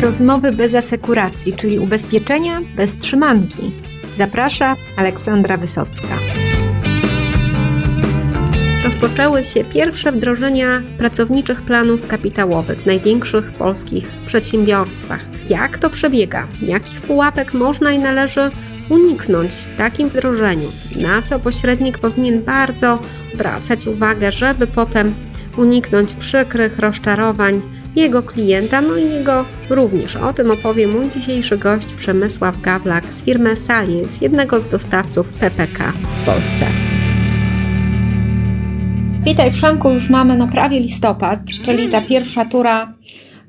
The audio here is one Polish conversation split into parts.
rozmowy bez asekuracji, czyli ubezpieczenia bez trzymanki. Zaprasza Aleksandra Wysocka. Rozpoczęły się pierwsze wdrożenia pracowniczych planów kapitałowych w największych polskich przedsiębiorstwach. Jak to przebiega? Jakich pułapek można i należy uniknąć w takim wdrożeniu? Na co pośrednik powinien bardzo zwracać uwagę, żeby potem uniknąć przykrych rozczarowań jego klienta, no i jego również. O tym opowie mój dzisiejszy gość Przemysław Gawlak z firmy Salience, jednego z dostawców PPK w Polsce. Witaj Przemku, już mamy no prawie listopad, czyli ta pierwsza tura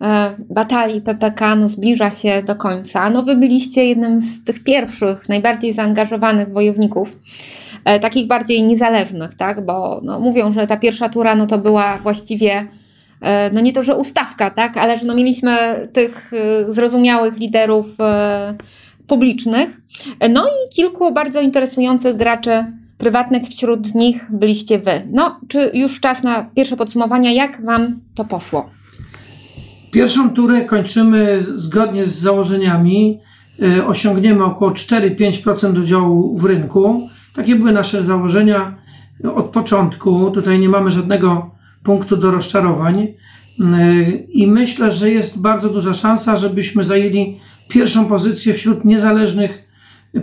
e, batalii PPK no, zbliża się do końca. No wy byliście jednym z tych pierwszych, najbardziej zaangażowanych wojowników E, takich bardziej niezależnych, tak? Bo no, mówią, że ta pierwsza tura no, to była właściwie no nie to, że ustawka, tak, ale że no mieliśmy tych e, zrozumiałych liderów publicznych. No i kilku bardzo interesujących graczy prywatnych, wśród nich byliście wy. No, czy już czas na pierwsze podsumowania, jak wam to poszło? Pierwszą turę kończymy zgodnie z założeniami. Osiągniemy około 4-5% udziału w rynku. Takie były nasze założenia od początku. Tutaj nie mamy żadnego punktu do rozczarowań. I myślę, że jest bardzo duża szansa, żebyśmy zajęli pierwszą pozycję wśród niezależnych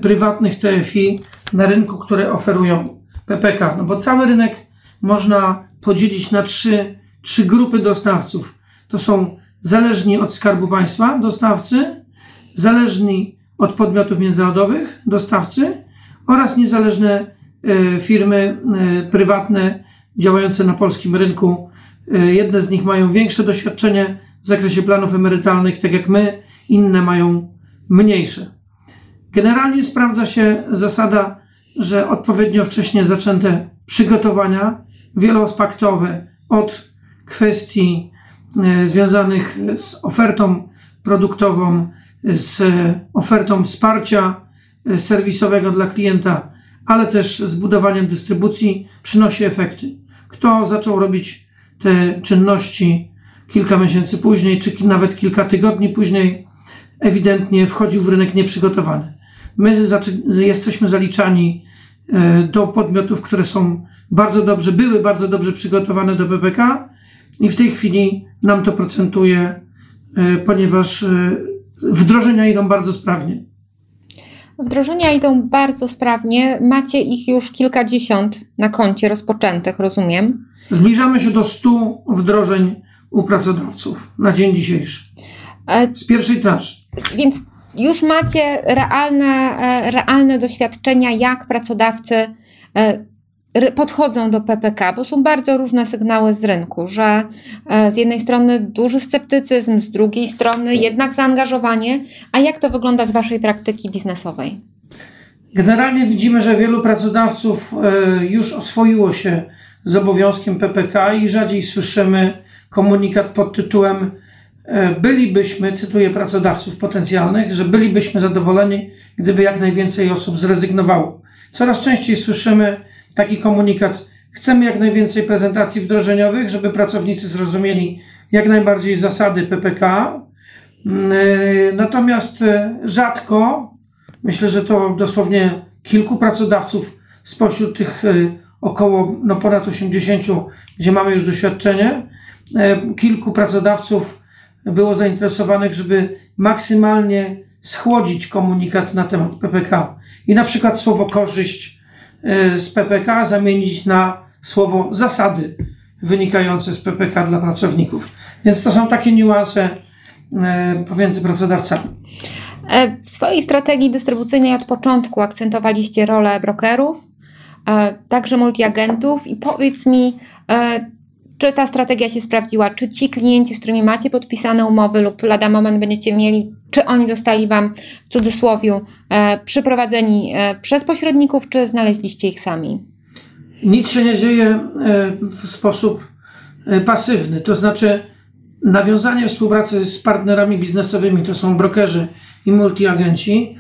prywatnych TFI na rynku, które oferują PPK. No bo cały rynek można podzielić na trzy, trzy grupy dostawców. To są zależni od Skarbu Państwa dostawcy, zależni od podmiotów międzynarodowych dostawcy oraz niezależne e, firmy e, prywatne działające na polskim rynku. E, jedne z nich mają większe doświadczenie w zakresie planów emerytalnych, tak jak my, inne mają mniejsze. Generalnie sprawdza się zasada, że odpowiednio wcześnie zaczęte przygotowania wieloaspektowe od kwestii związanych z ofertą produktową, z ofertą wsparcia serwisowego dla klienta, ale też z budowaniem dystrybucji przynosi efekty. Kto zaczął robić te czynności kilka miesięcy później, czy nawet kilka tygodni później, ewidentnie wchodził w rynek nieprzygotowany. My jesteśmy zaliczani e, do podmiotów, które są bardzo dobrze, były bardzo dobrze przygotowane do PPK i w tej chwili nam to procentuje, e, ponieważ e, wdrożenia idą bardzo sprawnie. Wdrożenia idą bardzo sprawnie. Macie ich już kilkadziesiąt na koncie rozpoczętych, rozumiem. Zbliżamy się do 100 wdrożeń u pracodawców na dzień dzisiejszy. E, Z pierwszej transzy. Więc już macie realne, e, realne doświadczenia, jak pracodawcy e, podchodzą do PPK, bo są bardzo różne sygnały z rynku, że e, z jednej strony duży sceptycyzm, z drugiej strony jednak zaangażowanie. A jak to wygląda z Waszej praktyki biznesowej? Generalnie widzimy, że wielu pracodawców e, już oswoiło się z obowiązkiem PPK i rzadziej słyszymy komunikat pod tytułem e, bylibyśmy, cytuję pracodawców potencjalnych, że bylibyśmy zadowoleni, gdyby jak najwięcej osób zrezygnowało. Coraz częściej słyszymy taki komunikat. Chcemy jak najwięcej prezentacji wdrożeniowych, żeby pracownicy zrozumieli jak najbardziej zasady PPK. Mm, y, natomiast y, rzadko, myślę, że to dosłownie kilku pracodawców spośród tych y, około no ponad 80, gdzie mamy już doświadczenie, kilku pracodawców było zainteresowanych, żeby maksymalnie schłodzić komunikat na temat PPK. I na przykład słowo korzyść z PPK zamienić na słowo zasady wynikające z PPK dla pracowników. Więc to są takie niuanse y, pomiędzy pracodawcami. E, w swojej strategii dystrybucyjnej od początku akcentowaliście rolę brokerów, e, także multiagentów i powiedz mi, e, czy ta strategia się sprawdziła? Czy ci klienci, z którymi macie podpisane umowy lub lada moment będziecie mieli, czy oni zostali Wam w cudzysłowie e, przyprowadzeni e, przez pośredników, czy znaleźliście ich sami? Nic się nie dzieje e, w sposób pasywny. To znaczy, nawiązanie współpracy z partnerami biznesowymi, to są brokerzy i multiagenci,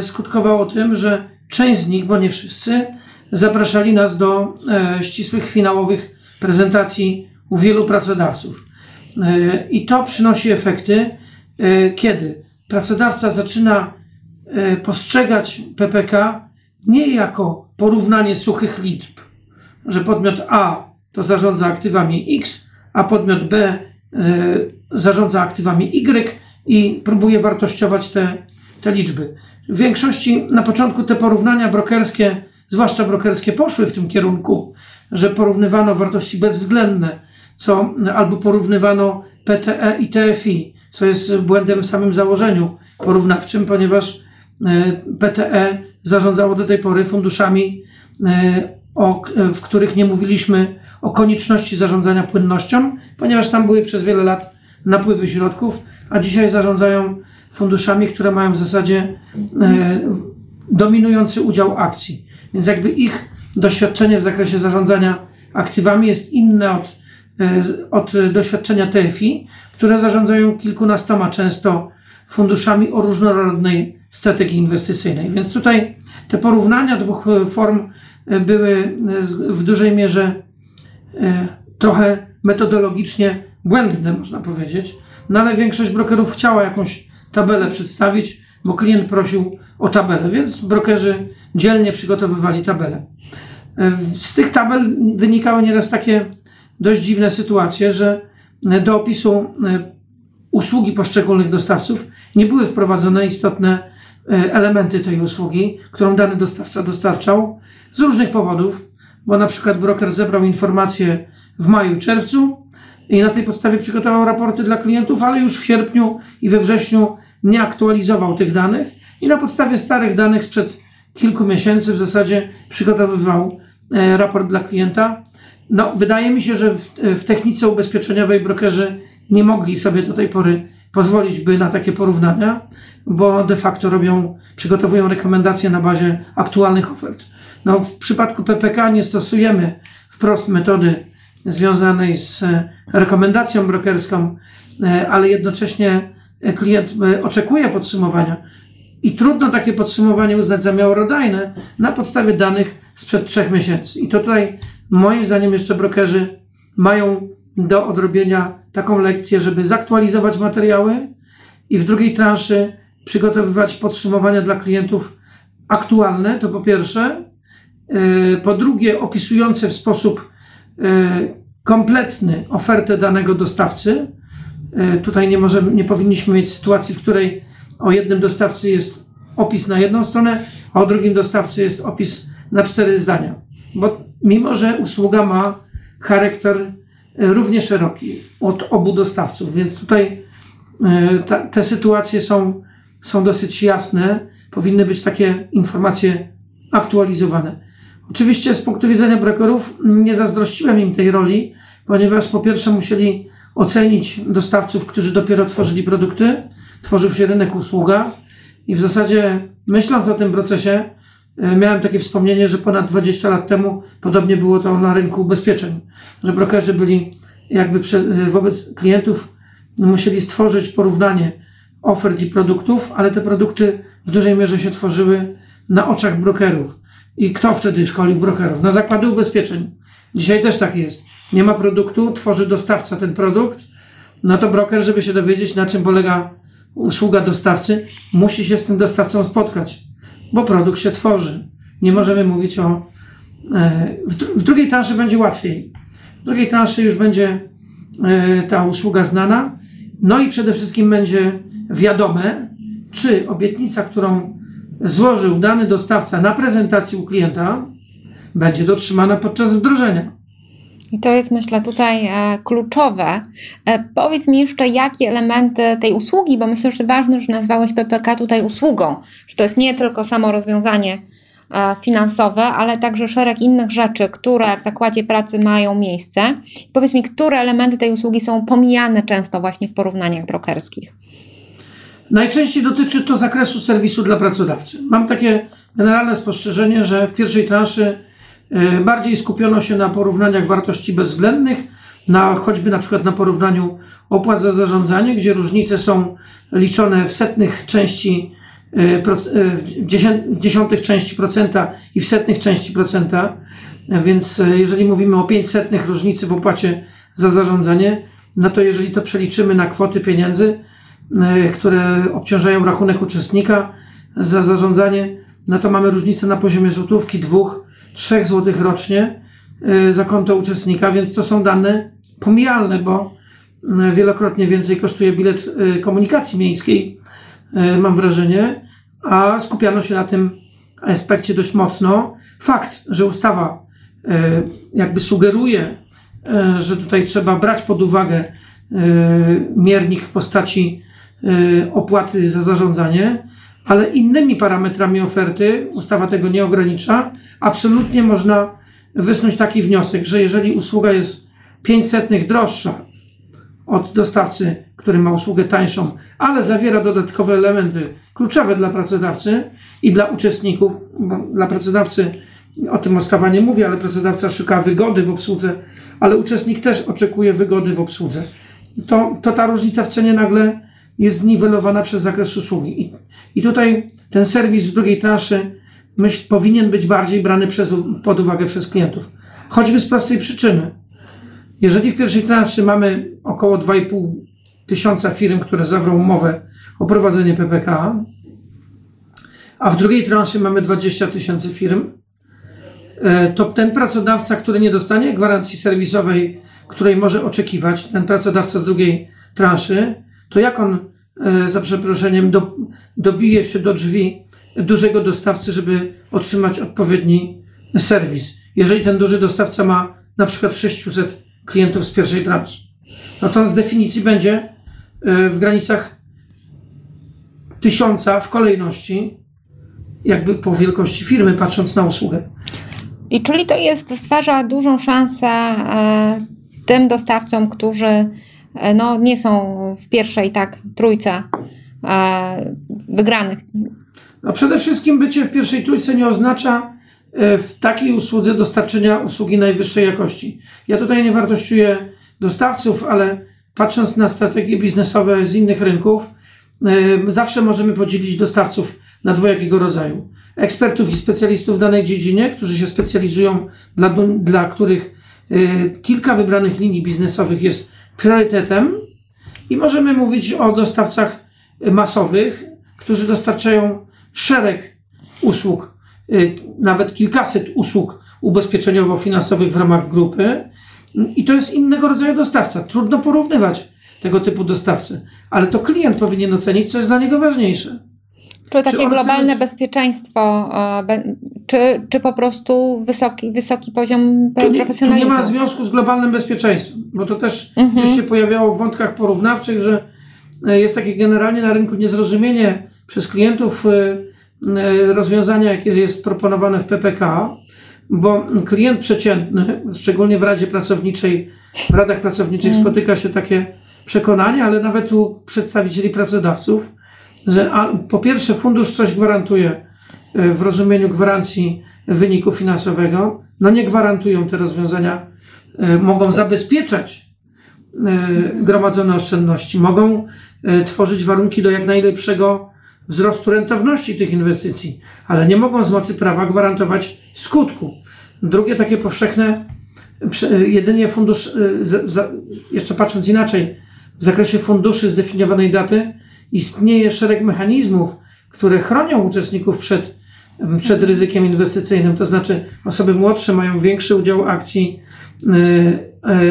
skutkowało tym, że część z nich, bo nie wszyscy, zapraszali nas do ścisłych finałowych prezentacji u wielu pracodawców. E, I to przynosi efekty. e, kiedy pracodawca zaczyna e, postrzegać PPK nie jako porównanie suchych liczb, że podmiot A to zarządza aktywami X, a podmiot B zarządza aktywami Y i próbuje wartościować te, te liczby. W większości na początku te porównania brokerskie, zwłaszcza brokerskie, poszły w tym kierunku, że porównywano wartości bezwzględne, co albo porównywano PTE i TFI, co jest błędem w samym założeniu porównawczym, ponieważ e, PTE zarządzało do tej pory funduszami, e, w których nie mówiliśmy o konieczności zarządzania płynnością, ponieważ tam były przez wiele lat napływy środków, a dzisiaj zarządzają funduszami, które mają w zasadzie e, dominujący udział akcji. Więc jakby ich doświadczenie w zakresie zarządzania aktywami jest inne od, e, od doświadczenia TFI, które zarządzają kilkunastoma często funduszami o różnorodnej strategii inwestycyjnej. Więc tutaj te porównania dwóch form e, były w dużej mierze trochę metodologicznie błędne, można powiedzieć. No ale większość brokerów chciała jakąś tabelę przedstawić, bo klient prosił o tabelę, więc brokerzy dzielnie przygotowywali tabelę. Z tych tabel wynikały nieraz takie dość dziwne sytuacje, że do opisu e, usługi poszczególnych dostawców nie były wprowadzone istotne e, elementy tej usługi, którą dany dostawca dostarczał z różnych powodów, bo na przykład broker zebrał informacje w maju, czerwcu i na tej podstawie przygotował raporty dla klientów, ale już w sierpniu i we wrześniu nie aktualizował tych danych i na podstawie starych danych sprzed kilku miesięcy w zasadzie przygotowywał e, raport dla klienta. No, wydaje mi się, że w, w technice ubezpieczeniowej brokerzy nie mogli sobie do tej pory pozwolić by na takie porównania, bo de facto robią, przygotowują rekomendacje na bazie aktualnych ofert. No, w przypadku PPK nie stosujemy wprost metody związanej z rekomendacją brokerską, e, ale jednocześnie klient e, oczekuje podsumowania i trudno takie podsumowanie uznać za miarodajne na podstawie danych sprzed trzech miesięcy. I to tutaj moim zdaniem jeszcze brokerzy mają do odrobienia taką lekcję, żeby zaktualizować materiały i w drugiej transzy przygotowywać podsumowania dla klientów aktualne, to po pierwsze. E, po drugie, opisujące w sposób e, kompletny ofertę danego dostawcy. E, tutaj nie, możemy, nie powinniśmy mieć sytuacji, w której o jednym dostawcy jest opis na jedną stronę, a o drugim dostawcy jest opis na cztery zdania. Bo mimo, że usługa ma charakter równie szeroki od obu dostawców, więc tutaj ta, te sytuacje są, są dosyć jasne. Powinny być takie informacje aktualizowane. Oczywiście z punktu widzenia brokerów nie zazdrościłem im tej roli, ponieważ po pierwsze musieli ocenić dostawców, którzy dopiero tworzyli produkty, tworzył się rynek usługa i w zasadzie myśląc o tym procesie, e, miałem takie wspomnienie, że ponad 20 lat temu podobnie było to na rynku ubezpieczeń, że brokerzy byli jakby wobec klientów musieli stworzyć porównanie ofert i produktów, ale te produkty w dużej mierze się tworzyły na oczach brokerów. I kto wtedy szkolił brokerów? Na zakłady ubezpieczeń. Dzisiaj też tak jest. Nie ma produktu, tworzy dostawca ten produkt, no to broker, żeby się dowiedzieć, na czym polega usługa dostawcy, musi się z tym dostawcą spotkać, bo produkt się tworzy. Nie możemy mówić o. E, w, drugiej transzy będzie łatwiej. W drugiej transzy już będzie e, ta usługa znana, no i przede wszystkim będzie wiadome, czy obietnica, którą złożył dany dostawca na prezentacji u klienta, będzie dotrzymana podczas wdrożenia. I to jest, myślę, tutaj e, kluczowe. E, powiedz mi jeszcze, jakie elementy tej usługi, bo myślę, że ważne, że nazwałeś PPK tutaj usługą, że to jest nie tylko samo rozwiązanie e, finansowe, ale także szereg innych rzeczy, które w zakładzie pracy mają miejsce. Powiedz mi, które elementy tej usługi są pomijane często właśnie w porównaniach brokerskich? Najczęściej dotyczy to zakresu serwisu dla pracodawcy. Mam takie generalne spostrzeżenie, że w pierwszej transzy bardziej skupiono się na porównaniach wartości bezwzględnych, na choćby na przykład na porównaniu opłat za zarządzanie, gdzie różnice są liczone w setnych części, e, e, w dziesiątych części procenta i w setnych części procenta. Więc jeżeli mówimy o 500 różnicy w opłacie za zarządzanie, no to jeżeli to przeliczymy na kwoty pieniędzy, e, które obciążają rachunek uczestnika za zarządzanie, no to mamy różnicę na poziomie złotówki, dwóch, trzech złotych rocznie e, za konto uczestnika, więc to są dane pomijalne, bo e, wielokrotnie więcej kosztuje bilet e, komunikacji miejskiej, mam wrażenie, a skupiano się na tym aspekcie dość mocno. Fakt, że ustawa jakby sugeruje, że tutaj trzeba brać pod uwagę miernik w postaci opłaty za zarządzanie, ale innymi parametrami oferty, ustawa tego nie ogranicza, absolutnie można wysnuć taki wniosek, że jeżeli usługa jest 500 droższa od dostawcy, który ma usługę tańszą, ale zawiera dodatkowe elementy kluczowe dla pracodawcy i dla uczestników, dla pracodawcy o tym ustawa nie mówi, ale pracodawca szuka wygody w obsłudze, ale uczestnik też oczekuje wygody w obsłudze. To, to ta różnica w cenie nagle jest zniwelowana przez zakres usługi. I, i tutaj ten serwis w drugiej transzy myśl, powinien być bardziej brany przez, pod uwagę przez klientów. Choćby z prostej przyczyny. Jeżeli w pierwszej transzy mamy około 2,5 tysiąca firm, które zawrą umowę o prowadzenie PPK, a w drugiej transzy mamy 20 tysięcy firm, e, to ten pracodawca, który nie dostanie gwarancji serwisowej, której może oczekiwać, ten pracodawca z drugiej transzy, to jak on, e, za przeproszeniem, do, dobije się do drzwi dużego dostawcy, żeby otrzymać odpowiedni serwis? Jeżeli ten duży dostawca ma na przykład 600 klientów z pierwszej transzy, no to on z definicji będzie e, w granicach tysiąca w kolejności, jakby po wielkości firmy, patrząc na usługę. I czyli to jest, stwarza dużą szansę e, tym dostawcom, którzy no, nie są w pierwszej tak trójce e, wygranych. No przede wszystkim bycie w pierwszej trójce nie oznacza e, w takiej usłudze dostarczenia usługi najwyższej jakości. Ja tutaj nie wartościuję dostawców, ale patrząc na strategie biznesowe z innych rynków, e, zawsze możemy podzielić dostawców na dwojakiego rodzaju. Ekspertów i specjalistów w danej dziedzinie, którzy się specjalizują, dla, dla których e, kilka wybranych linii biznesowych jest priorytetem i możemy mówić o dostawcach masowych, którzy dostarczają szereg usług, y, nawet kilkaset usług ubezpieczeniowo-finansowych w ramach grupy. I to jest innego rodzaju dostawca. Trudno porównywać tego typu dostawcy, ale to klient powinien ocenić, co jest dla niego ważniejsze. Czy takie globalne bezpieczeństwo, e, czy, czy po prostu wysoki, wysoki poziom Tu nie, tu nie profesjonalizmu? ma związku z globalnym bezpieczeństem, bo to też Mhm. gdzieś się pojawiało w wątkach porównawczych, że e, jest takie generalnie na rynku niezrozumienie przez klientów e, rozwiązania, jakie jest proponowane w PPK, bo klient przeciętny, szczególnie w Radzie Pracowniczej, w radach pracowniczych spotyka się takie przekonanie, ale nawet u przedstawicieli pracodawców, że po pierwsze fundusz coś gwarantuje e, w rozumieniu gwarancji wyniku finansowego. No nie gwarantują te rozwiązania, e, mogą zabezpieczać e, gromadzone oszczędności, mogą tworzyć warunki do jak najlepszego wzrostu rentowności tych inwestycji, ale nie mogą z mocy prawa gwarantować skutku. Drugie takie powszechne, jedynie fundusz, jeszcze patrząc inaczej, w zakresie funduszy zdefiniowanej daty istnieje szereg mechanizmów, które chronią uczestników przed, przed ryzykiem inwestycyjnym. To znaczy, osoby młodsze mają większy udział akcji, y,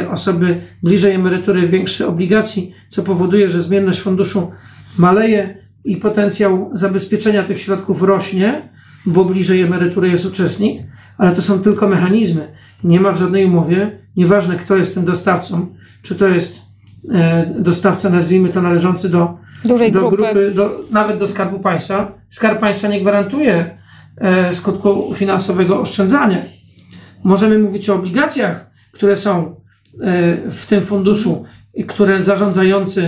y, osoby bliżej emerytury większe obligacji, co powoduje, że zmienność funduszu maleje i potencjał zabezpieczenia tych środków rośnie, bo bliżej emerytury jest uczestnik, ale to są tylko mechanizmy. Nie ma w żadnej umowie, nieważne kto jest tym dostawcą, czy to jest dostawca, nazwijmy to należący do, Dużej do grupy. grupy, do, nawet do Skarbu Państwa. Skarb Państwa nie gwarantuje e, skutku finansowego oszczędzania. Możemy mówić o obligacjach, które są e, w tym funduszu, i które zarządzający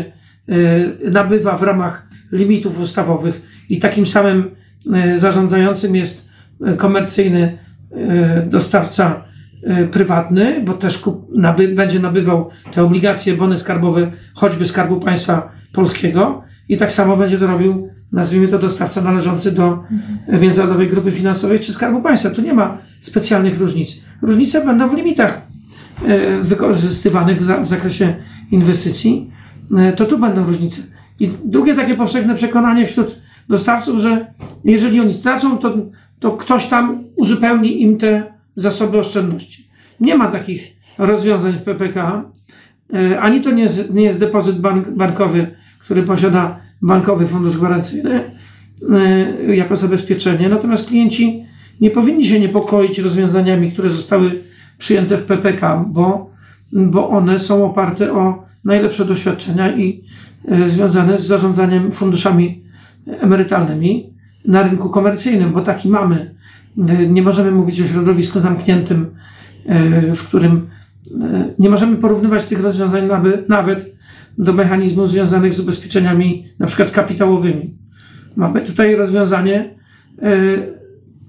e, nabywa w ramach limitów ustawowych i takim samym e, zarządzającym jest e, komercyjny e, dostawca e, prywatny, bo też kup, naby, będzie nabywał te obligacje, bony skarbowe, choćby Skarbu Państwa Polskiego i tak samo będzie to robił, nazwijmy to dostawca należący do e, Międzynarodowej Grupy Finansowej czy Skarbu Państwa. Tu nie ma specjalnych różnic. Różnice będą w limitach e, wykorzystywanych w, za, w zakresie inwestycji, e, to tu będą różnice. I drugie takie powszechne przekonanie wśród dostawców, że jeżeli oni stracą, to, to ktoś tam uzupełni im te zasoby oszczędności. Nie ma takich rozwiązań w PPK. E, ani to nie jest, nie jest depozyt bank, bankowy, który posiada bankowy fundusz gwarancyjny e, jako zabezpieczenie. Natomiast klienci nie powinni się niepokoić rozwiązaniami, które zostały przyjęte w PPK, bo, bo one są oparte o najlepsze doświadczenia i e, związane z zarządzaniem funduszami emerytalnymi na rynku komercyjnym, bo taki mamy. E, Nie możemy mówić o środowisku zamkniętym, e, w którym e, nie możemy porównywać tych rozwiązań nawet, do mechanizmów związanych z ubezpieczeniami, na przykład kapitałowymi. Mamy tutaj rozwiązanie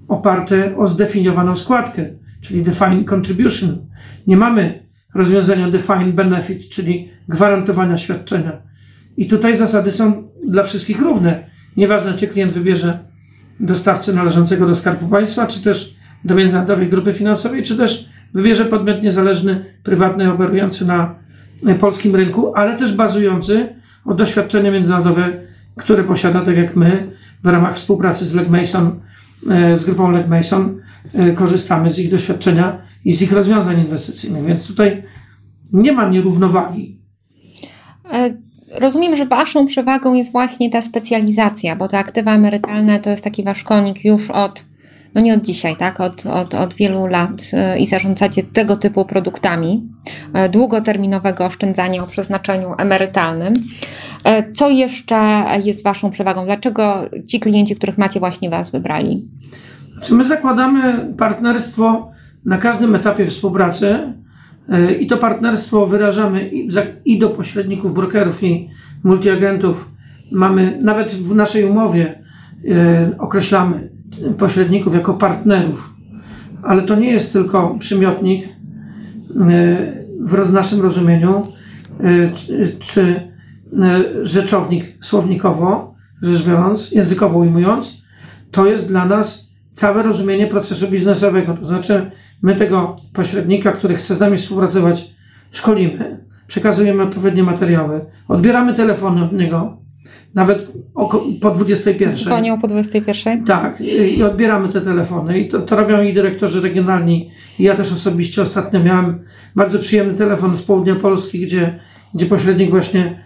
oparte o zdefiniowaną składkę, czyli defined contribution. Nie mamy rozwiązania defined benefit, czyli gwarantowania świadczenia. I tutaj zasady są dla wszystkich równe. Nieważne, czy klient wybierze dostawcę należącego do Skarbu Państwa, czy też do międzynarodowej grupy finansowej, czy też wybierze podmiot niezależny, prywatny, operujący na polskim rynku, ale też bazujący o doświadczenie międzynarodowe, które posiada, tak jak my, w ramach współpracy z Leg Mason, e, z grupą Leg Mason, e, korzystamy z ich doświadczenia i z ich rozwiązań inwestycyjnych. Więc tutaj nie ma nierównowagi. E, Rozumiem, że Waszą przewagą jest właśnie ta specjalizacja, bo te aktywa emerytalne to jest taki Wasz konik już od, no nie od dzisiaj, tak, od, od, od wielu lat e, i zarządzacie tego typu produktami e, długoterminowego oszczędzania o przeznaczeniu emerytalnym. E, Co jeszcze jest Waszą przewagą? Dlaczego ci klienci, których macie, właśnie Was wybrali? Czy my zakładamy partnerstwo na każdym etapie współpracy i to partnerstwo wyrażamy i, do pośredników, brokerów i multiagentów. Mamy nawet w naszej umowie e, określamy pośredników jako partnerów, ale to nie jest tylko przymiotnik e, w naszym rozumieniu, e, czy, e, rzeczownik słownikowo, rzecz biorąc, językowo ujmując, to jest dla nas całe rozumienie procesu biznesowego. To znaczy, my tego pośrednika, który chce z nami współpracować, szkolimy, przekazujemy odpowiednie materiały, odbieramy telefony od niego, nawet oko, po 21. Dzwonią po 21? Tak, i odbieramy te telefony i to, to robią i dyrektorzy regionalni. I ja też osobiście ostatnio miałem bardzo przyjemny telefon z południa Polski, gdzie, gdzie pośrednik właśnie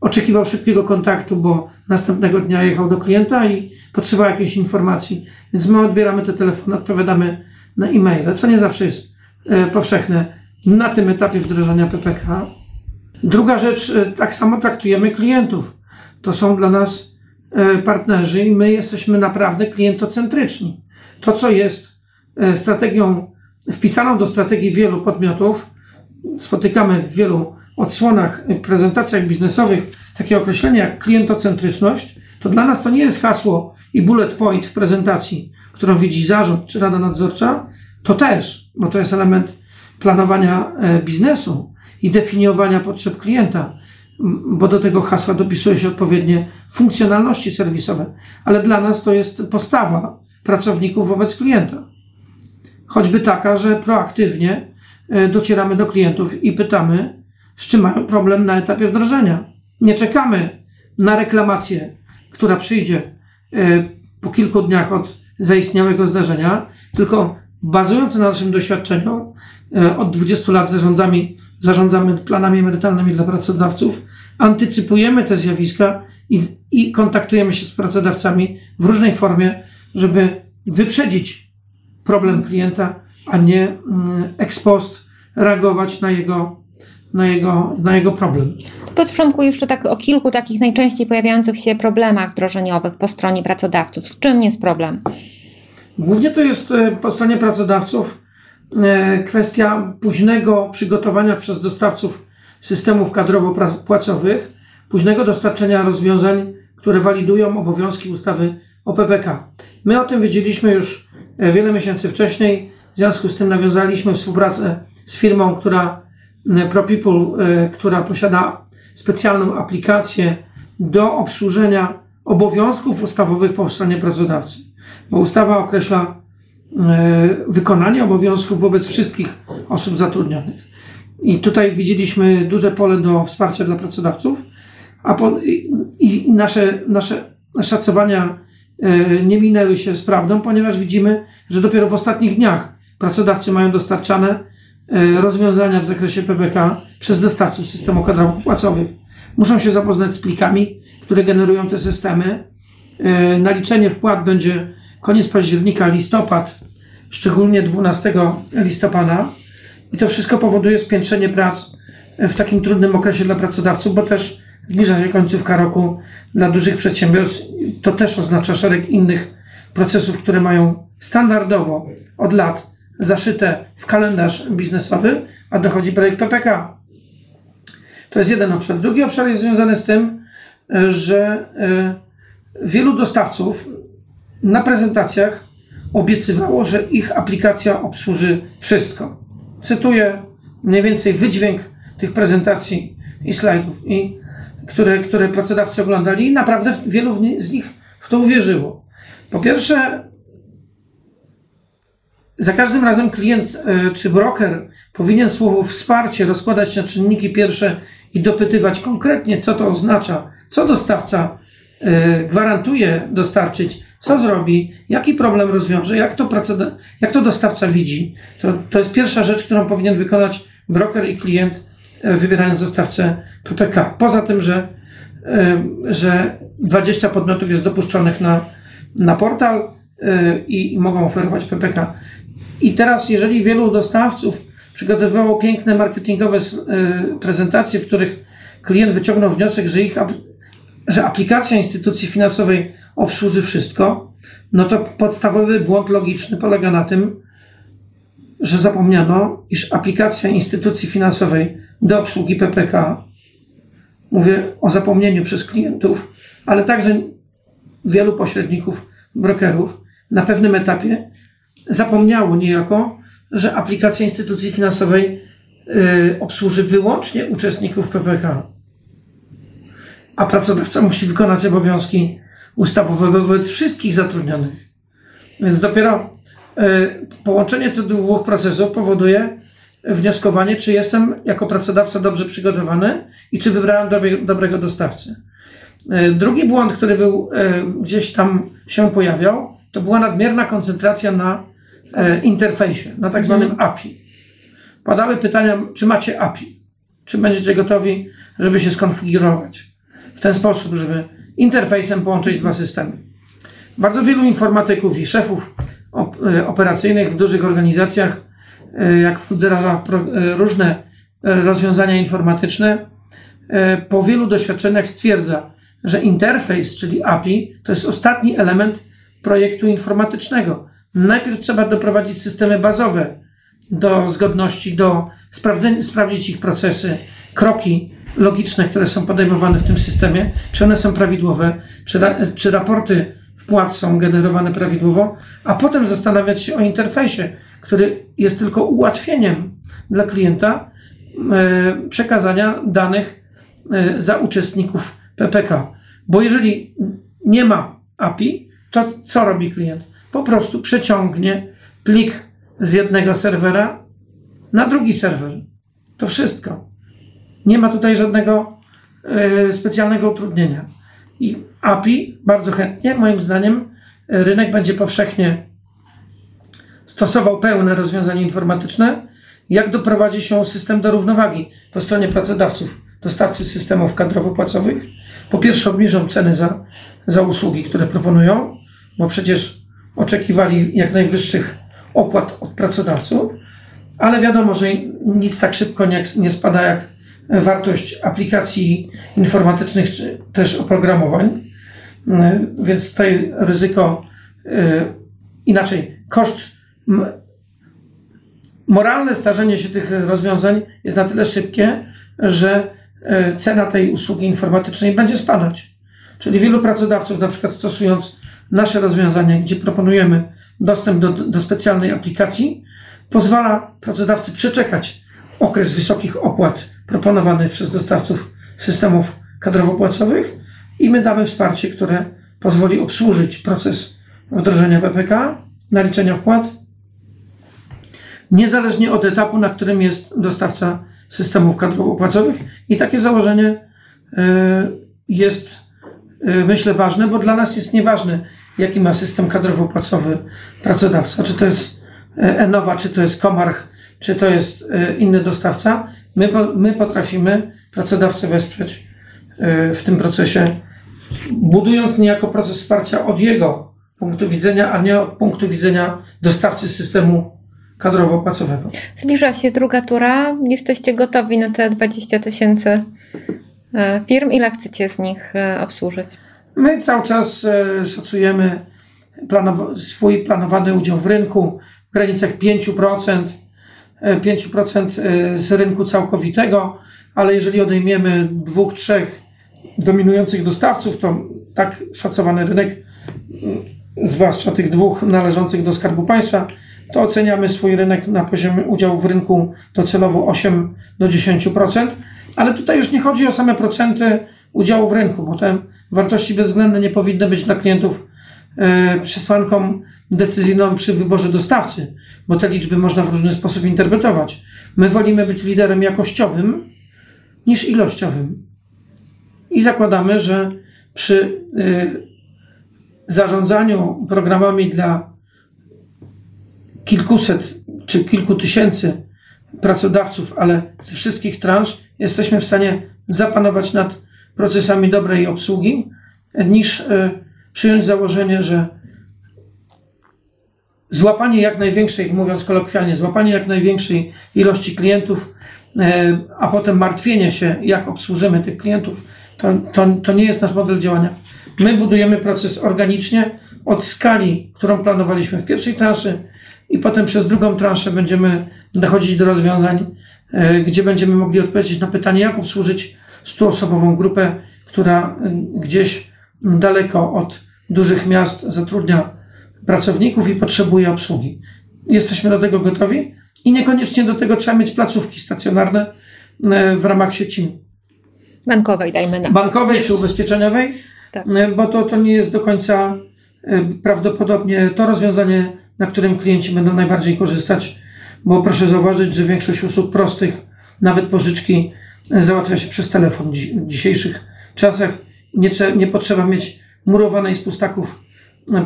oczekiwał szybkiego kontaktu, bo następnego dnia jechał do klienta i potrzebował jakiejś informacji. Więc my odbieramy te telefony, odpowiadamy na e-maile, co nie zawsze jest e, powszechne na tym etapie wdrażania PPK. Druga rzecz, e, tak samo traktujemy klientów. To są dla nas e, partnerzy i my jesteśmy naprawdę klientocentryczni. To, co jest e, strategią wpisaną do strategii wielu podmiotów, spotykamy w wielu odsłonach, prezentacjach biznesowych takie określenie jak klientocentryczność, to dla nas to nie jest hasło i bullet point w prezentacji, którą widzi zarząd czy rada nadzorcza, to też, bo to jest element planowania e, biznesu i definiowania potrzeb klienta, bo do tego hasła dopisuje się odpowiednie funkcjonalności serwisowe, ale dla nas to jest postawa pracowników wobec klienta. Choćby taka, że proaktywnie docieramy do klientów i pytamy, z czym mają problem na etapie wdrożenia. Nie czekamy na reklamację, która przyjdzie e, po kilku dniach od zaistniałego zdarzenia, tylko bazując na naszym doświadczeniu, e, od 20 lat zarządzamy, zarządzamy planami emerytalnymi dla pracodawców, antycypujemy te zjawiska i, i kontaktujemy się z pracodawcami w różnej formie, żeby wyprzedzić problem klienta, a nie mm, ex post reagować na jego, na jego, na jego problem. Powiedz Przemku jeszcze tak o kilku takich najczęściej pojawiających się problemach wdrożeniowych po stronie pracodawców. Z czym jest problem? Głównie to jest e, po stronie pracodawców e, kwestia późnego przygotowania przez dostawców systemów kadrowo-płacowych, późnego dostarczenia rozwiązań, które walidują obowiązki ustawy o PPK. My o tym wiedzieliśmy już e, wiele miesięcy wcześniej, w związku z tym nawiązaliśmy współpracę z firmą, która e, ProPeople, e, która posiada specjalną aplikację do obsłużenia obowiązków ustawowych po stronie pracodawcy. Bo ustawa określa e, wykonanie obowiązków wobec wszystkich osób zatrudnionych. I tutaj widzieliśmy duże pole do wsparcia dla pracodawców. a po, i, i nasze, nasze szacowania e, nie minęły się z prawdą, ponieważ widzimy, że dopiero w ostatnich dniach pracodawcy mają dostarczane e, rozwiązania w zakresie PPK przez dostawców systemu kadrowych płacowych. Muszą się zapoznać z plikami, które generują te systemy. E, naliczenie wpłat będzie koniec października, listopad, szczególnie 12 listopada. I to wszystko powoduje spiętrzenie prac w takim trudnym okresie dla pracodawców, bo też zbliża się końcówka roku dla dużych przedsiębiorstw. To też oznacza szereg innych procesów, które mają standardowo od lat zaszyte w kalendarz biznesowy, a dochodzi projekt PPK. To jest jeden obszar. Drugi obszar jest związany z tym, że e, wielu dostawców na prezentacjach obiecywało, że ich aplikacja obsłuży wszystko. Cytuję mniej więcej wydźwięk tych prezentacji i slajdów, i, które, które pracodawcy oglądali, i naprawdę wielu z nich w to uwierzyło. Po pierwsze, za każdym razem klient e, czy broker powinien słowo wsparcie rozkładać na czynniki pierwsze i dopytywać konkretnie, co to oznacza, co dostawca e, gwarantuje dostarczyć, co zrobi, jaki problem rozwiąże, jak to, jak to dostawca widzi. To, to jest pierwsza rzecz, którą powinien wykonać broker i klient, e, wybierając dostawcę PPK. Poza tym, że, że 20 podmiotów jest dopuszczonych na, na portal i, i mogą oferować PPK. I teraz, jeżeli wielu dostawców przygotowywało piękne marketingowe e, prezentacje, w których klient wyciągnął wniosek, że ich że aplikacja instytucji finansowej obsłuży wszystko, no to podstawowy błąd logiczny polega na tym, że zapomniano, iż aplikacja instytucji finansowej do obsługi PPK, mówię o zapomnieniu przez klientów, ale także wielu pośredników, brokerów, na pewnym etapie zapomniało niejako, że aplikacja instytucji finansowej y, obsłuży wyłącznie uczestników PPK. A pracodawca musi wykonać obowiązki ustawowe wobec wszystkich zatrudnionych. Więc dopiero y, połączenie tych dwóch procesów powoduje wnioskowanie, czy jestem jako pracodawca dobrze przygotowany i czy wybrałem dobre, dobrego dostawcę. Y, drugi błąd, który był gdzieś tam się pojawiał, to była nadmierna koncentracja na e, interfejsie, na tak zwanym mhm. API. Padały pytania, czy macie API? Czy będziecie gotowi, żeby się skonfigurować w ten sposób, żeby interfejsem połączyć dwa systemy? Bardzo wielu informatyków i szefów op e, operacyjnych w dużych organizacjach, e, jak wdraża e, różne rozwiązania informatyczne, po wielu doświadczeniach stwierdza, że interfejs, czyli API, to jest ostatni element projektu informatycznego. Najpierw trzeba doprowadzić systemy bazowe do zgodności, do sprawdzenia, sprawdzić ich procesy, kroki logiczne, które są podejmowane w tym systemie, czy one są prawidłowe, czy, czy raporty wpłat są generowane prawidłowo, a potem zastanawiać się o interfejsie, który jest tylko ułatwieniem dla klienta e, przekazania danych e, za uczestników PPK. Bo jeżeli nie ma API, to co robi klient? Po prostu przeciągnie plik z jednego serwera na drugi serwer. To wszystko. Nie ma tutaj żadnego y, specjalnego utrudnienia. I API bardzo chętnie, moim zdaniem, rynek będzie powszechnie stosował pełne rozwiązania informatyczne, jak doprowadzi się system do równowagi po stronie pracodawców, dostawcy systemów kadrowo-płacowych. Po pierwsze obniżą ceny za, za usługi, które proponują, bo przecież oczekiwali jak najwyższych opłat od pracodawców, ale wiadomo, że nic tak szybko nie, nie spada jak wartość aplikacji informatycznych czy też oprogramowań. E, więc tutaj ryzyko, e, inaczej, koszt, moralne starzenie się tych rozwiązań jest na tyle szybkie, że cena tej usługi informatycznej będzie spadać. Czyli wielu pracodawców, na przykład stosując nasze rozwiązanie, gdzie proponujemy dostęp do, do specjalnej aplikacji, pozwala pracodawcy przeczekać okres wysokich opłat proponowanych przez dostawców systemów kadrowo-płacowych i my damy wsparcie, które pozwoli obsłużyć proces wdrożenia PPK, naliczenia wpłat, niezależnie od etapu, na którym jest dostawca systemów kadrowo-płacowych. I takie założenie yy, jest, y, myślę, ważne, bo dla nas jest nieważne, jaki ma system kadrowo-płacowy pracodawca. Czy to jest y, Enowa, czy to jest Komarch, czy to jest inny dostawca. My, my potrafimy pracodawcę wesprzeć w tym procesie, budując niejako proces wsparcia od jego punktu widzenia, a nie od punktu widzenia dostawcy systemu kadrowo-płacowego. Zbliża się druga tura. Jesteście gotowi na te 20 tysięcy e, firm. Ile chcecie z nich e, obsłużyć? My cały czas e, szacujemy planow swój planowany udział w rynku w granicach 5%, 5% z rynku całkowitego, ale jeżeli odejmiemy dwóch, trzech dominujących dostawców, to tak szacowany rynek, zwłaszcza tych dwóch należących do Skarbu Państwa, to oceniamy swój rynek na poziomie udziału w rynku docelowo 8 do 10%, ale tutaj już nie chodzi o same procenty udziału w rynku, bo te wartości bezwzględne nie powinny być dla klientów e, przesłanką decyzyjną przy wyborze dostawcy, bo te liczby można w różny sposób interpretować. My wolimy być liderem jakościowym niż ilościowym. I zakładamy, że przy e, zarządzaniu programami dla kilkuset czy kilku tysięcy pracodawców, ale ze wszystkich transz jesteśmy w stanie zapanować nad procesami dobrej obsługi, niż e, przyjąć założenie, że złapanie jak największej, mówiąc kolokwialnie, złapanie jak największej ilości klientów, e, a potem martwienie się, jak obsłużymy tych klientów, to, to, to nie jest nasz model działania. My budujemy proces organicznie od skali, którą planowaliśmy w pierwszej transzy, i potem przez drugą transzę będziemy dochodzić do rozwiązań, e, gdzie będziemy mogli odpowiedzieć na pytanie, jak obsłużyć 100-osobową grupę, która e, gdzieś daleko od dużych miast zatrudnia pracowników i potrzebuje obsługi. Jesteśmy do tego gotowi i niekoniecznie do tego trzeba mieć placówki stacjonarne e, w ramach sieci bankowej, dajmy na. Bankowej czy ubezpieczeniowej, tak. bo to, to nie jest do końca prawdopodobnie to rozwiązanie na którym klienci będą najbardziej korzystać, bo proszę zauważyć, że większość usług prostych, nawet pożyczki, załatwia się przez telefon w dzisiejszych czasach. Nie, nie potrzeba mieć murowanej z pustaków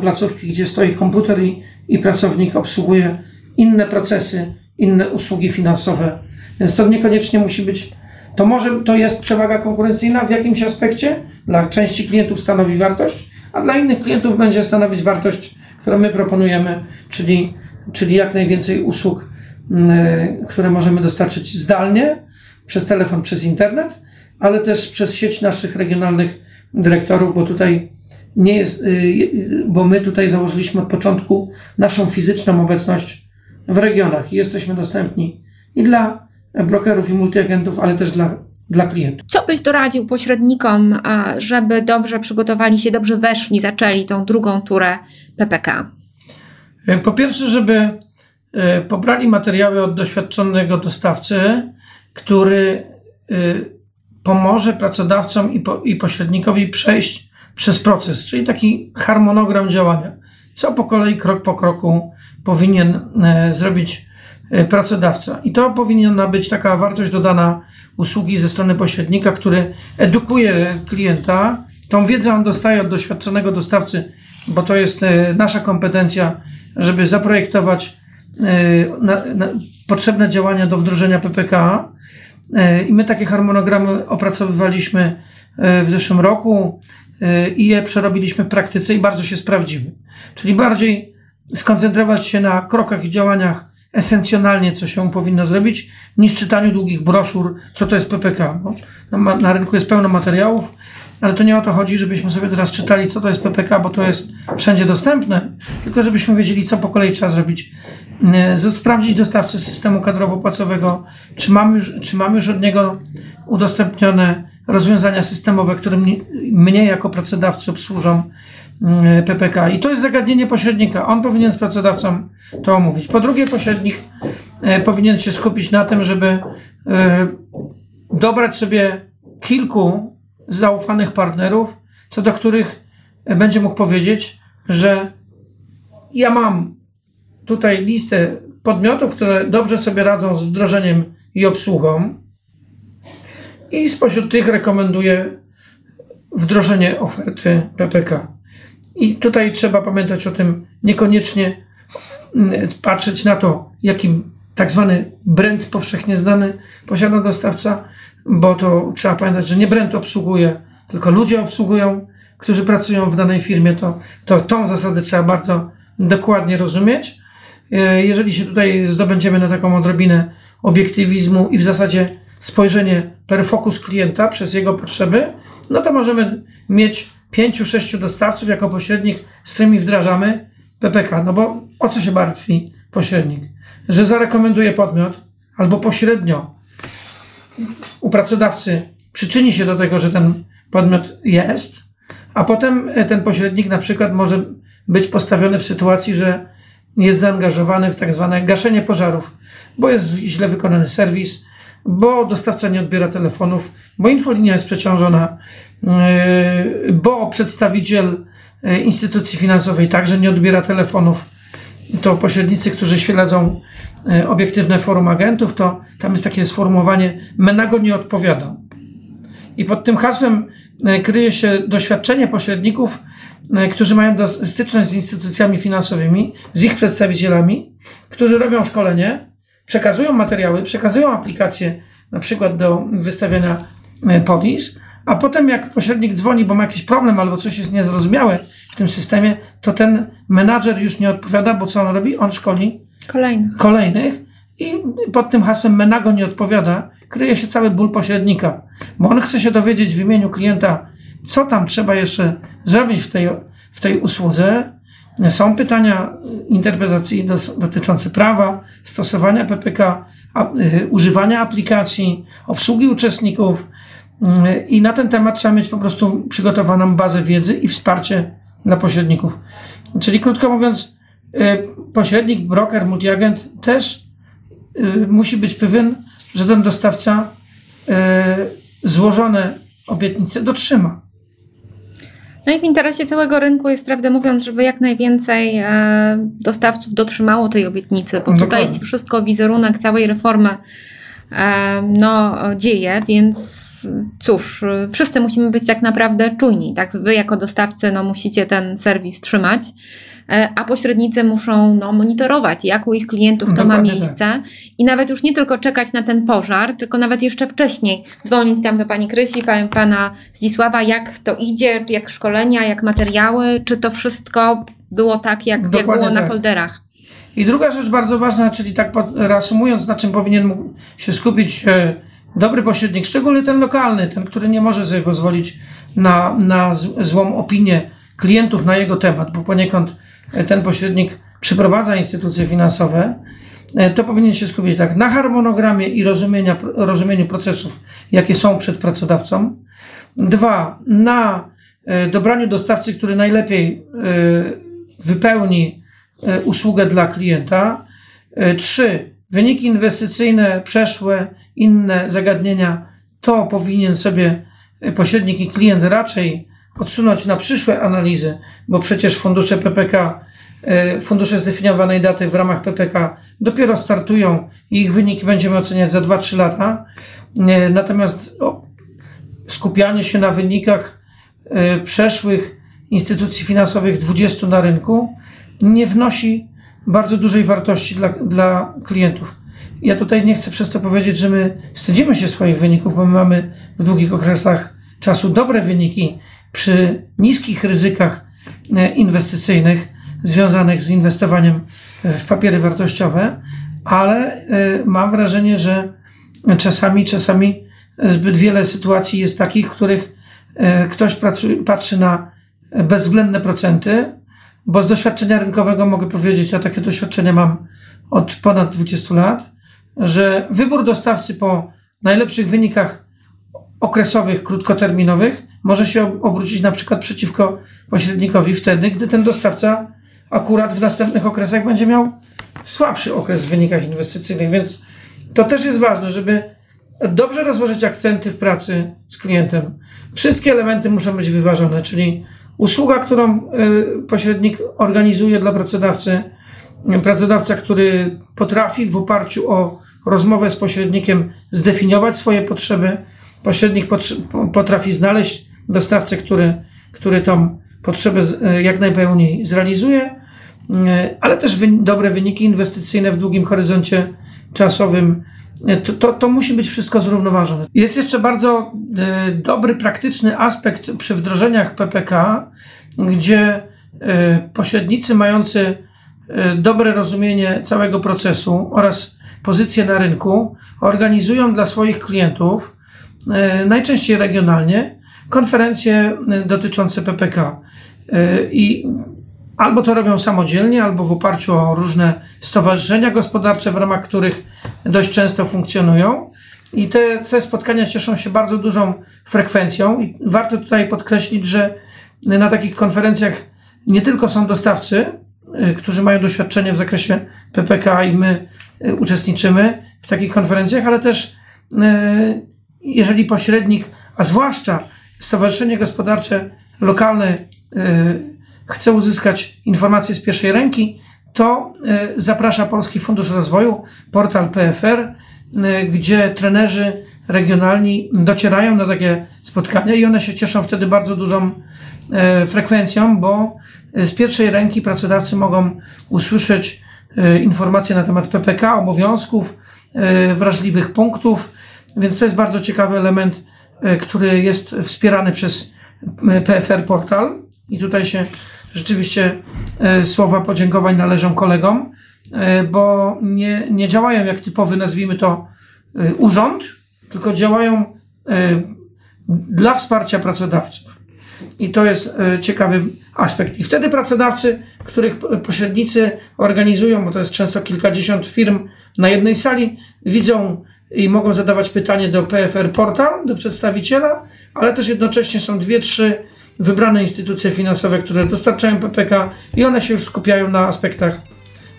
placówki, gdzie stoi komputer i, i pracownik obsługuje inne procesy, inne usługi finansowe. Więc to niekoniecznie musi być. To może to jest przewaga konkurencyjna w jakimś aspekcie. Dla części klientów stanowi wartość, a dla innych klientów będzie stanowić wartość które my proponujemy, czyli, czyli jak najwięcej usług, mm, które możemy dostarczyć zdalnie, przez telefon, przez internet, ale też przez sieć naszych regionalnych dyrektorów, bo tutaj nie jest, y, bo my tutaj założyliśmy od początku naszą fizyczną obecność w regionach. I jesteśmy dostępni i dla brokerów i multiagentów, ale też dla, dla klientów. Co byś doradził pośrednikom, żeby dobrze przygotowali się, dobrze weszli, zaczęli tą drugą turę PPK? E, po pierwsze, żeby e, pobrali materiały od doświadczonego dostawcy, który e, pomoże pracodawcom i, po, i pośrednikowi przejść przez proces, czyli taki harmonogram działania. Co po kolei, krok po kroku powinien zrobić pracodawca. I to powinna być taka wartość dodana usługi ze strony pośrednika, który edukuje klienta. Tą wiedzę on dostaje od doświadczonego dostawcy bo to jest e, nasza kompetencja, żeby zaprojektować e, na, na potrzebne działania do wdrożenia PPK. E, I my takie harmonogramy opracowywaliśmy w zeszłym roku i je przerobiliśmy w praktyce i bardzo się sprawdziły. Czyli bardziej skoncentrować się na krokach i działaniach esencjonalnie, co się powinno zrobić, niż czytaniu długich broszur, co to jest PPK. No, na, na rynku jest pełno materiałów, ale to nie o to chodzi, żebyśmy sobie teraz czytali, co to jest PPK, bo to jest wszędzie dostępne, tylko żebyśmy wiedzieli, co po kolei trzeba zrobić. E, sprawdzić dostawcę systemu kadrowo-płacowego, czy mamy już, czy mamy już od niego udostępnione rozwiązania systemowe, które mnie, mnie jako pracodawcy obsłużą PPK. I to jest zagadnienie pośrednika. On powinien z pracodawcą to omówić. Po drugie, pośrednik e, powinien się skupić na tym, żeby dobrać sobie kilku zaufanych partnerów, co do których będzie mógł powiedzieć, że ja mam tutaj listę podmiotów, które dobrze sobie radzą z wdrożeniem i obsługą i spośród tych rekomenduję wdrożenie oferty PPK. I tutaj trzeba pamiętać o tym, niekoniecznie mm, patrzeć na to, jaki tak zwany brand powszechnie znany posiada dostawca, bo to trzeba pamiętać, że nie brand obsługuje, tylko ludzie obsługują, którzy pracują w danej firmie. To, to tą zasadę trzeba bardzo dokładnie rozumieć. E, jeżeli się tutaj zdobędziemy na taką odrobinę obiektywizmu i w zasadzie spojrzenie per focus klienta przez jego potrzeby, no to możemy mieć pięciu, sześciu dostawców jako pośrednik, z którymi wdrażamy PPK. No bo o co się martwi pośrednik? Że zarekomenduje podmiot albo pośrednio u pracodawcy przyczyni się do tego, że ten podmiot jest, a potem ten pośrednik na przykład może być postawiony w sytuacji, że jest zaangażowany w tak zwane gaszenie pożarów, bo jest źle wykonany serwis, bo dostawca nie odbiera telefonów, bo infolinia jest przeciążona, bo przedstawiciel yy, instytucji finansowej także nie odbiera telefonów. To pośrednicy, którzy śledzą yy, obiektywne forum agentów, to tam jest takie sformułowanie Menago nie odpowiada. I pod tym hasłem kryje się doświadczenie pośredników, którzy mają styczność z instytucjami finansowymi, z ich przedstawicielami, którzy robią szkolenie, przekazują materiały, przekazują aplikacje na przykład do wystawiania polis, a potem jak pośrednik dzwoni, bo ma jakiś problem albo coś jest niezrozumiałe w tym systemie, to ten menadżer już nie odpowiada, bo co on robi? On szkoli kolejnych. kolejnych i pod tym hasłem Menago nie odpowiada, kryje się cały ból pośrednika, bo on chce się dowiedzieć w imieniu klienta, co tam trzeba jeszcze zrobić w tej, w tej usłudze, są pytania interpretacyjne dotyczące prawa, stosowania PPK, y, używania aplikacji, obsługi uczestników i na ten temat trzeba mieć po prostu przygotowaną bazę wiedzy i wsparcie dla pośredników. Czyli krótko mówiąc, y, pośrednik, broker, multiagent też musi być pewien, że ten dostawca złożone obietnice dotrzyma. No i w interesie całego rynku jest, prawdę mówiąc, żeby jak najwięcej e, dostawców dotrzymało tej obietnicy, bo tutaj wszystko, wizerunek całej reformy e, no, dzieje, więc cóż, wszyscy musimy być tak naprawdę czujni. Tak? Wy jako dostawcy no, musicie ten serwis trzymać. E, a pośrednicy muszą no, monitorować, jak u ich klientów to Dokładnie ma miejsce tak. i nawet już nie tylko czekać na ten pożar, tylko nawet jeszcze wcześniej dzwonić tam do pani Krysi, pana Zdzisława, jak to idzie, jak szkolenia, jak materiały, czy to wszystko było tak, jak, jak było tak. na folderach. I druga rzecz bardzo ważna, czyli tak reasumując, na czym powinien się skupić e, dobry pośrednik, szczególnie ten lokalny, ten, który nie może sobie pozwolić na, na złą opinię klientów na jego temat, bo poniekąd ten pośrednik przyprowadza instytucje finansowe, e, to powinien się skupić tak na harmonogramie i rozumienia, rozumieniu procesów, jakie są przed pracodawcą. Dwa, na e, dobraniu dostawcy, który najlepiej e, wypełni usługę dla klienta. Trzy, wyniki inwestycyjne, przeszłe, inne zagadnienia, to powinien sobie pośrednik i klient raczej odsunąć na przyszłe analizy, bo przecież fundusze PPK, e, fundusze zdefiniowanej daty w ramach PPK dopiero startują i ich wyniki będziemy oceniać za 2-3 lata. E, natomiast skupianie się na wynikach przeszłych instytucji finansowych 20 na rynku nie wnosi bardzo dużej wartości dla, dla klientów. Ja tutaj nie chcę przez to powiedzieć, że my wstydzimy się swoich wyników, bo my mamy w długich okresach czasu dobre wyniki przy niskich ryzykach e, inwestycyjnych związanych z inwestowaniem w papiery wartościowe, ale e, mam wrażenie, że czasami, czasami zbyt wiele sytuacji jest takich, w których e, ktoś pracuje, patrzy na bezwzględne procenty, bo z doświadczenia rynkowego mogę powiedzieć, a takie doświadczenie mam od ponad 20 lat, że wybór dostawcy po najlepszych wynikach okresowych, krótkoterminowych może się obrócić na przykład przeciwko pośrednikowi wtedy, gdy ten dostawca akurat w następnych okresach będzie miał słabszy okres w wynikach inwestycyjnych, więc to też jest ważne, żeby dobrze rozłożyć akcenty w pracy z klientem. Wszystkie elementy muszą być wyważone, czyli usługa, którą y, pośrednik organizuje dla pracodawcy, pracodawca, który potrafi w oparciu o rozmowę z pośrednikiem zdefiniować swoje potrzeby, pośrednik potrafi znaleźć dostawcę, który, który tą potrzebę jak najpełniej zrealizuje, ale też dobre wyniki inwestycyjne w długim horyzoncie czasowym. To, to, to, musi być wszystko zrównoważone. Jest jeszcze bardzo dobry, praktyczny aspekt przy wdrożeniach PPK, gdzie pośrednicy mający dobre rozumienie całego procesu oraz pozycję na rynku organizują dla swoich klientów, najczęściej regionalnie, konferencje dotyczące PPK. I albo to robią samodzielnie, albo w oparciu o różne stowarzyszenia gospodarcze, w ramach których dość często funkcjonują. I te, te spotkania cieszą się bardzo dużą frekwencją. I warto tutaj podkreślić, że na takich konferencjach nie tylko są dostawcy, którzy mają doświadczenie w zakresie PPK i my E, uczestniczymy w takich konferencjach, ale też e, jeżeli pośrednik, a zwłaszcza Stowarzyszenie Gospodarcze Lokalne chce uzyskać informacje z pierwszej ręki, to zaprasza Polski Fundusz Rozwoju, portal PFR, gdzie trenerzy regionalni docierają na takie spotkania i one się cieszą wtedy bardzo dużą frekwencją, bo z pierwszej ręki pracodawcy mogą usłyszeć E, informacje na temat PPK, obowiązków, e, wrażliwych punktów, więc to jest bardzo ciekawy element, e, który jest wspierany przez PFR Portal i tutaj się rzeczywiście słowa podziękowań należą kolegom, bo nie, nie działają jak typowy, nazwijmy to, urząd, tylko działają dla wsparcia pracodawców. I to jest e, ciekawy aspekt. I wtedy pracodawcy, których pośrednicy organizują, bo to jest często kilkadziesiąt firm na jednej sali, widzą i mogą zadawać pytanie do PFR Portal, do przedstawiciela, ale też jednocześnie są dwie, trzy wybrane instytucje finansowe, które dostarczają PPK i one się już skupiają na aspektach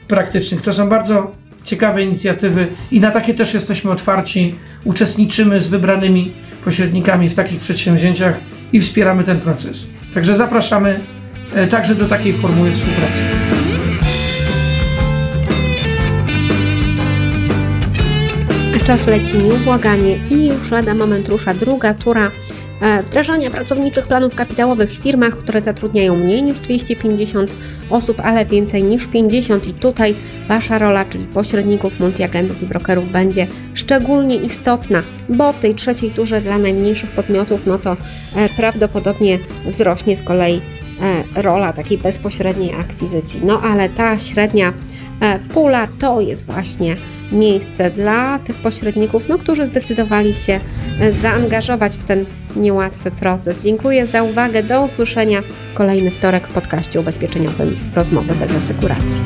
praktycznych. To są bardzo ciekawe inicjatywy i na takie też jesteśmy otwarci. Uczestniczymy z wybranymi pośrednikami w takich przedsięwzięciach i wspieramy ten proces. Także zapraszamy e, także do takiej formuły współpracy. Czas leci nieubłaganie i już lada moment rusza druga tura E, wdrażania pracowniczych planów kapitałowych w firmach, które zatrudniają mniej niż 250 osób, ale więcej niż 50 i tutaj Wasza rola, czyli pośredników, multiagentów i brokerów będzie szczególnie istotna, bo w tej trzeciej turze dla najmniejszych podmiotów, no to e, prawdopodobnie wzrośnie z kolei e, rola takiej bezpośredniej akwizycji. No ale ta średnia pula to jest właśnie miejsce dla tych pośredników, no, którzy zdecydowali się e, zaangażować w ten niełatwy proces. Dziękuję za uwagę. Do usłyszenia kolejny wtorek w podcaście ubezpieczeniowym Rozmowy bez asekuracji.